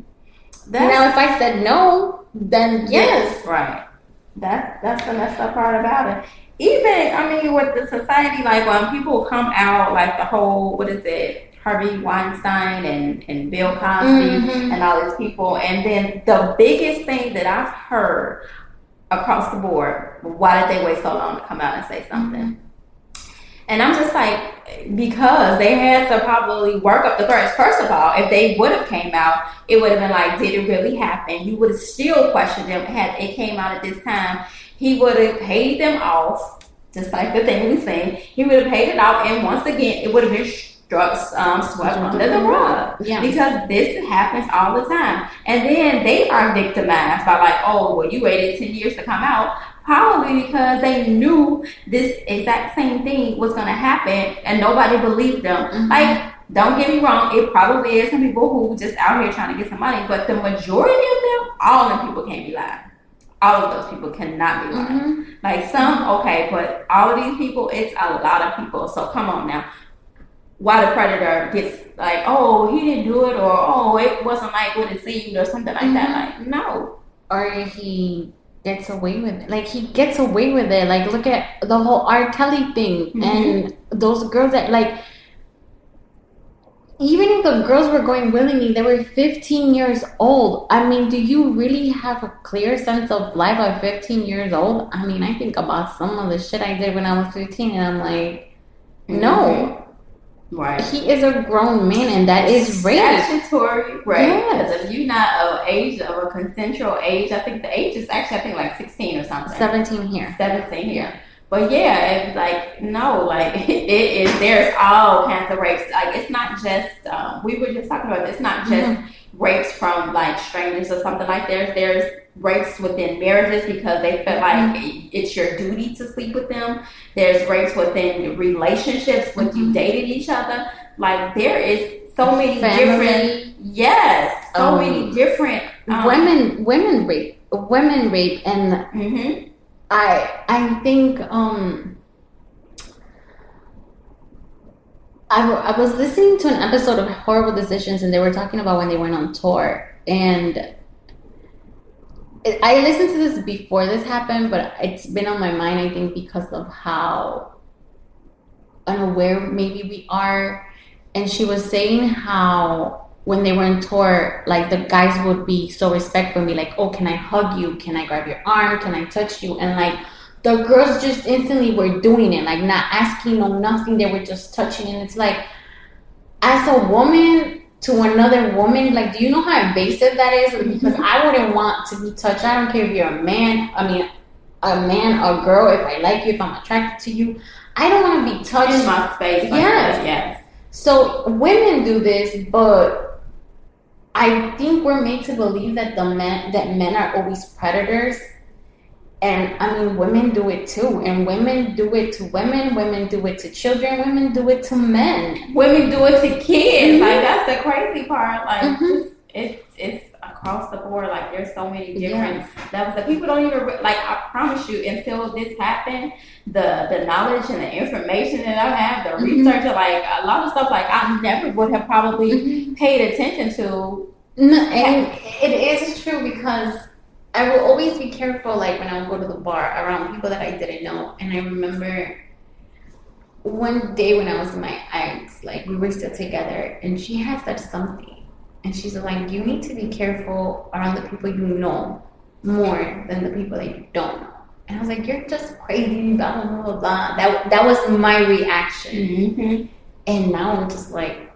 now, if I said no, then yes. Right. That's that's the messed up part about it. Even I mean, with the society, like when people come out, like the whole what is it, Harvey Weinstein and and Bill Cosby Mhm. and all these people, and then the biggest thing that I've heard across the board, why did they wait so long to come out and say something? And I'm just like, because they had to probably work up the courage. First of all, if they would have came out, it would have been like, did it really happen? You would have still questioned them had it came out at this time. He would have paid them off, just like the thing we saying. He would have paid it off, and once again, it would have been struck, um, swept under the rug. Yeah. Because this happens all the time. And then they are victimized by like, oh, well, you waited 10 years to come out. Probably because they knew this exact same thing was going to happen and nobody believed them. Mhm. Like, don't get me wrong, it probably is some people who just out here trying to get some money, but the majority of them, all of them people can't be lying. All of those people cannot be lying. Mhm. Like some, okay, but all of these people, it's a lot of people. So come on now. Why the predator gets like, oh, he didn't do it, or oh, it wasn't like what it seemed, or something like that. Like, no. Or he gets away with it. Like he gets away with it. Like look at the whole R. Kelly thing Mhm. and those girls that like even if the girls were going willingly, they were 15 years old. I mean, do you really have a clear sense of life at 15 years old? I mean, I think about some of the shit I did when I was 15, and I'm like, no, Right. he is a grown man, and that is rape. Statutory rape. Yes. Because if you're not of age of a consensual age, I think the age is actually I think like 16 or something. 17 here. 17 here. but yeah, it's like no, like it is. There's all kinds of rapes. Like it's not just um, we were just talking about. this, It's not just Mm-hmm. Rapes from like strangers or something like. There's there's rapes within marriages because they feel Mm-hmm. like it's your duty to sleep with them. There's rapes within relationships when Mm-hmm. you dated each other. Like there is so many Family. different. Yes, so Um, many different um, women women rape women rape and hmm I I think um I, I was listening to an episode of Horrible Decisions and they were talking about when they went on tour and I listened to this before this happened but it's been on my mind I think because of how unaware maybe we are and she was saying how when they were on tour, like the guys would be so respectful, and be like, "Oh, can I hug you? Can I grab your arm? Can I touch you?" And like the girls just instantly were doing it, like not asking no nothing. They were just touching, and it's like, as a woman to another woman, like, do you know how invasive that is? Mm-hmm. Because I wouldn't want to be touched. I don't care if you're a man. I mean, a man, a girl. If I like you, if I'm attracted to you, I don't want to be touched. in my space. Like Yes. that, yes. So women do this, but I think we're made to believe that the men that men are always predators. And I mean women do it too. And women do it to women, women do it to children, women do it to men. women do it to kids. Mhm. Like that's the crazy part. Like Mhm. it's it's across the board. Like there's so many different levels that people don't even like. I promise you, until this happened, the the knowledge and the information that I have, the Mhm. research, like a lot of stuff, like I never would have probably Mm-hmm. paid attention to. No, and it is true because I will always be careful, like when I would go to the bar around people that I didn't know. And I remember one day when I was in my ex, like we were still together, and she had said something, and she's like, "You need to be careful around the people you know more than the people that you don't know." And I was like, "You're just crazy, blah blah blah blah." That that was my reaction. Mm-hmm. And now I'm just like,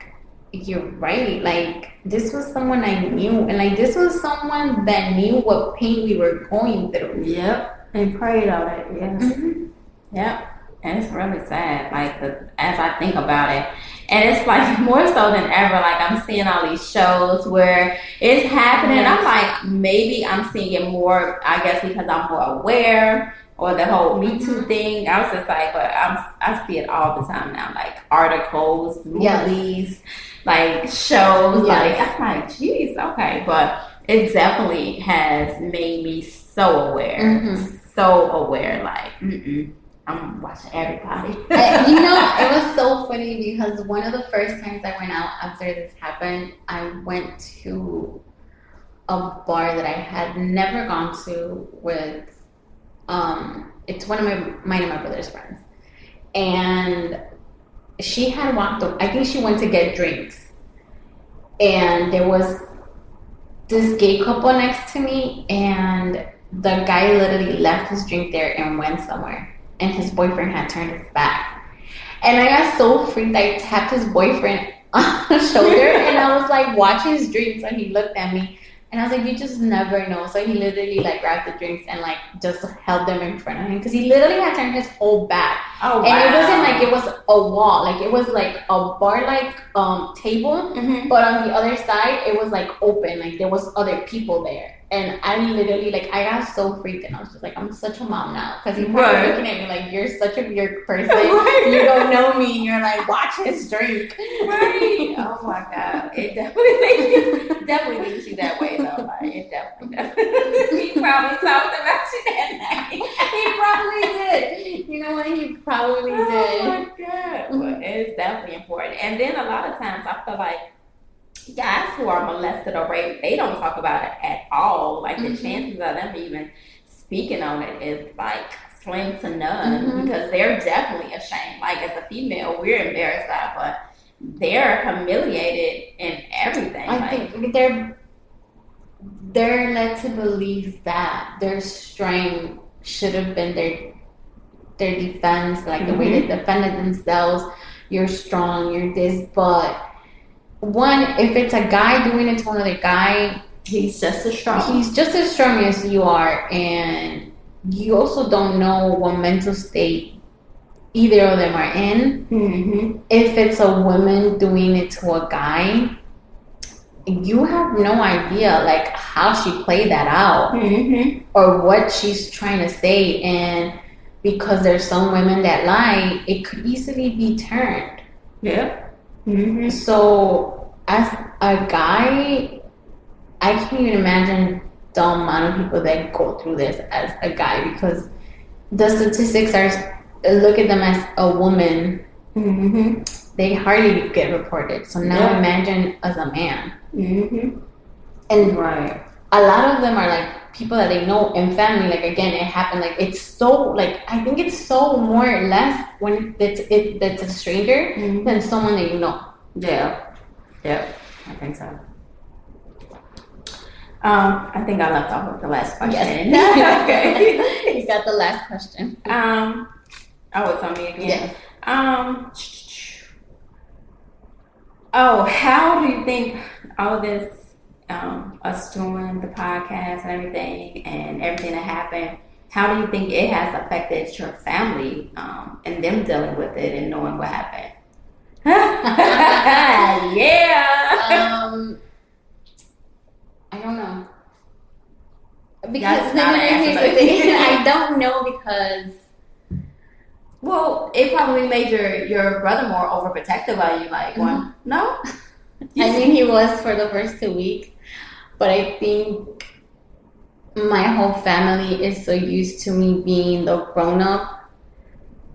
you're right. Like, this was someone I knew. And, like, this was someone that knew what pain we were going through. Yep, and preyed on it. Yes. Mhm. Yep. And it's really sad, like the, as I think about it. And it's like more so than ever, like I'm seeing all these shows where it's happening. I'm like, maybe I'm seeing it more, I guess because I'm more aware or the whole Me Too Mhm. thing. I was just like, but I'm, I see it all the time now, like articles, Yes. Like shows. Like, Yes. I'm like, geez, okay. But it definitely has made me so aware. Mhm. So aware, like, mm-mm. I'm watching everybody. You know, it was so funny because one of the first times I went out after this happened, I went to a bar that I had never gone to with um it's one of my mine and my brother's friends. And she had walked I think she went to get drinks. And there was this gay couple next to me and the guy literally left his drink there and went somewhere and his boyfriend had turned his back. And I got so freaked, I tapped his boyfriend on the shoulder and I was like watching his drinks and he looked at me and I was like, you just never know. So he literally like grabbed the drinks and like just held them in front of him because he literally had turned his whole back. Oh, And it wasn't like it was a wall, like it was like a bar like um table hmm but on the other side, it was like open, like there was other people there, and I literally like I got so freaked, and I was just like, I'm such a mom now because he was Right. looking at me like you're such a weird person. Right. You don't know me, and you're like, watch his drink. Right. Oh my god. It definitely makes you definitely leaves you that way though. Like it definitely does. he probably talked about you that night. he probably did. You know what? He probably Oh did. Oh my god. Well, it's definitely important. And then a lot of times I feel like guys who are molested or raped, they don't talk about it at all. Like the Mhm. chances of them even speaking on it is like slim to none Mhm. because they're definitely ashamed. Like as a female, we're embarrassed by it, but they're humiliated in everything. I like, think they're they're led to believe that their strength should have been their their defense, like the way they mm-hmm. defended themselves. You're strong, you're this, but one, if it's a guy doing it to another guy, he's just as strong. he's just as strong as you are, and you also don't know what mental state either of them are in. Mm-hmm. If it's a woman doing it to a guy, you have no idea like how she played that out Mm-hmm. or what she's trying to say and because there's some women that lie, it could easily be turned. Yeah. Mm-hmm. So as a guy, I can't even imagine the amount of people that go through this as a guy because the statistics are look at them as a woman, Mm-hmm. they hardly get reported. So now Yeah. imagine as a man. Mm-hmm. And Right. a lot of them are like people that they know in family. Like again, it happened. Like it's so like I think it's so more or less when it's it that's a stranger Mhm. than someone that you know. Yeah. Yep. I think so. Um, I think I left off with the last question. okay. you got the last question. Um, oh, it's on me again. Yeah. Um. Oh, how do you think all this, um, us doing the podcast and everything, and everything that happened, how do you think it has affected your family, um, and them dealing with it and knowing what happened? yeah. Um, I don't know. Because That's not an answer, the but- thing, I don't know because Well, it probably made your your brother more overprotective of you. Like, going, no. I mean, he was for the first two weeks, but I think my whole family is so used to me being the grown up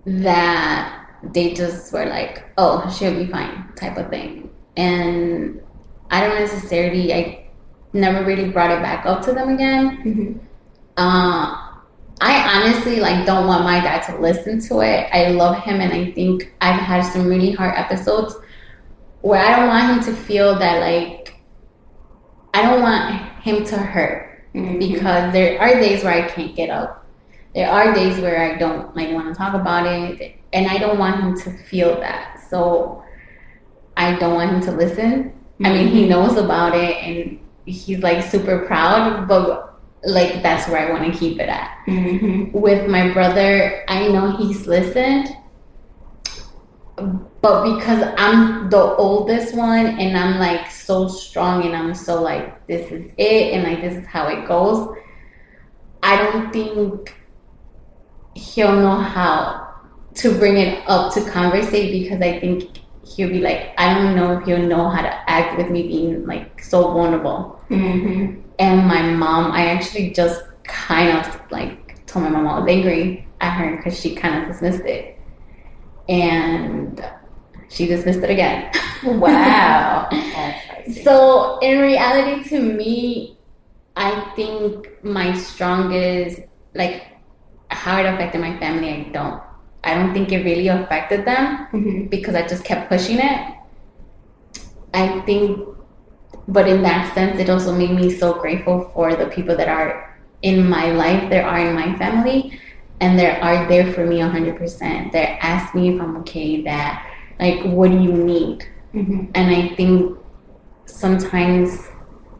that they just were like, oh, she'll be fine, type of thing. And I don't necessarily, I never really brought it back up to them again. Mhm. Uh, I honestly like don't want my dad to listen to it. I love him, and I think I've had some really hard episodes where I don't want him to feel that like I don't want him to hurt Mhm. because there are days where I can't get up. There are days where I don't like want to talk about it, and I don't want him to feel that. So I don't want him to listen. I mean, he knows about it, and he's like super proud, but like that's where I want to keep it at Mhm. with my brother, I know he's listened, but because I'm the oldest one and I'm like so strong and I'm so like, this is it and like this is how it goes, I don't think he'll know how to bring it up to conversate because I think he'll be like, I don't know if he'll know how to act with me being like so vulnerable Mhm. And my mom i actually just kind of like told my mom i was angry at her because she kind of dismissed it and she dismissed it again Wow. So in reality to me i think my strongest like how it affected my family i don't i don't think it really affected them Mhm. because I just kept pushing it. I think, but in that sense, it also made me so grateful for the people that are in my life, that are in my family, and they are there for me 100%. They ask me if I'm okay, that, like, what do you need? Mhm. And I think sometimes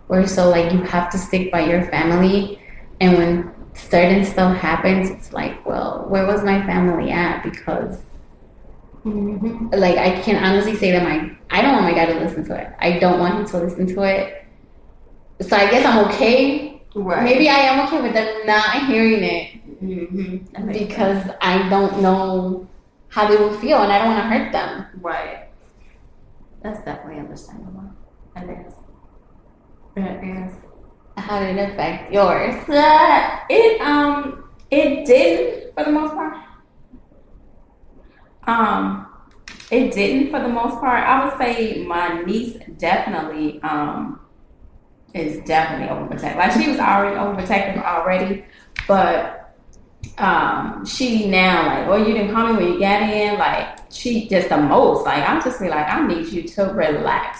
we're so like, you have to stick by your family, and when certain stuff happens, it's like, well, where was my family at? Because Mhm. like I can honestly say that my I don't want my dad to listen to it. I don't want him to listen to it. So I guess I'm okay. Right. Maybe I am okay with them not hearing it Mhm. Makes because I don't know how they will feel and I don't want to hurt them. right. That's definitely understandable. It is. It is. How did it affect yours? Uh, it um it didn't for the most part. Um, it didn't for the most part. I would say my niece definitely um is definitely overprotective. Like she was already overprotective already, but um she now like, oh, you didn't call me when you got in. Like she just the most. Like I'm just be like, I need you to relax.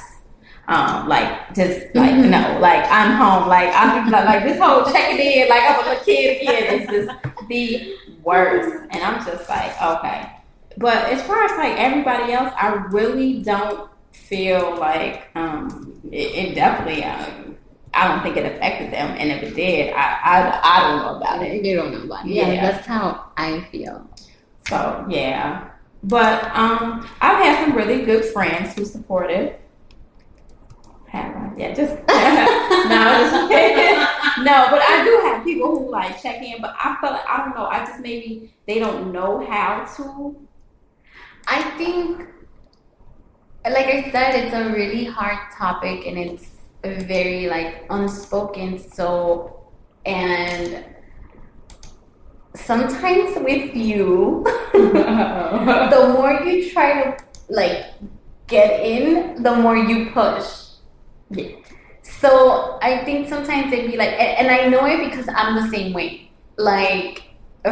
Um, like just like Mhm. no, like I'm home. Like I'm like, like this whole checking in, like I'm a kid again. Is just the worst. And I'm just like, okay. But as far as like everybody else, I really don't feel like um it, it definitely um, I don't think it affected them, and if it did, I I, I don't know about it. You don't know about it. Yeah, Yeah. that's how I feel. So yeah, but um, I've had some really good friends who supported. Have I? Yeah, just no, just no. But I do have people who like check in, but I feel like I don't know. I just maybe they don't know how to. I think, like I said, it's a really hard topic and it's very like unspoken. So, and sometimes with you, the more you try to like get in, the more you push. Yeah. So I think sometimes it'd be like, and, I know it because I'm the same way. Like,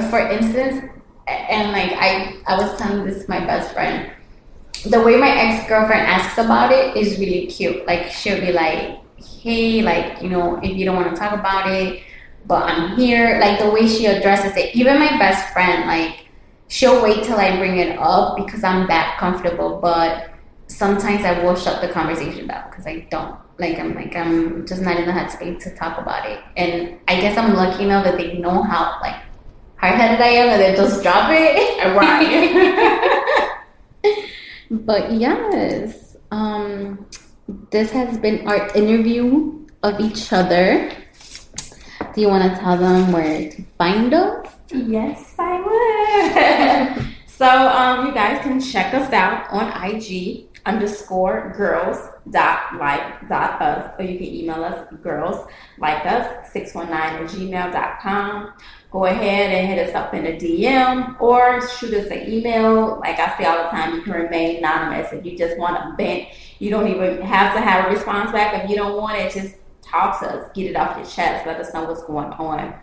for instance, and like I, I was telling this to my best friend. The way my ex girlfriend asks about it is really cute. Like she'll be like, "Hey, like you know, if you don't want to talk about it, but I'm here." Like the way she addresses it. Even my best friend, like she'll wait till I bring it up because I'm that comfortable. But sometimes I will shut the conversation down because I don't like. I'm like I'm just not in the headspace to talk about it. And I guess I'm lucky enough that they know how like hard headed I am and then just drop it. Right. But yes, um, this has been our interview of each other. Do you want to tell them where to find us? Yes, I would. so um, you guys can check us out on IG underscore girls dot like dot us, or you can email us girls like us six one nine at gmail dot com. Go ahead and hit us up in a DM or shoot us an email. Like I say all the time, you can remain anonymous if you just want to vent. You don't even have to have a response back. If you don't want it, just talk to us, get it off your chest, let us know what's going on.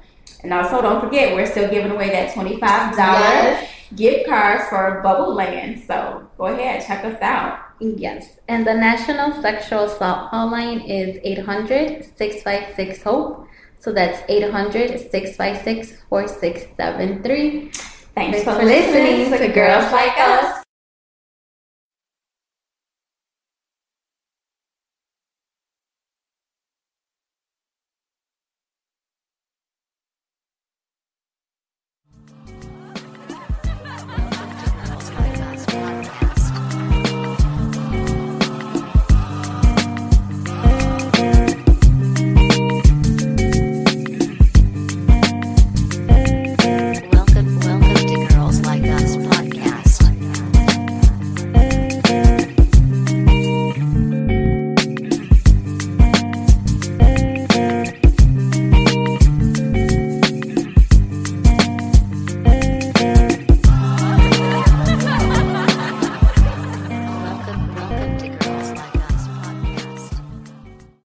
And also, don't forget, we're still giving away that $25 Yes. gift card for Bubble Land. So go ahead, check us out. Yes, and the National Sexual Assault Hotline is 800 656 HOPE. So that's 800 656 4673. Thanks, for listening to Girls Like Us.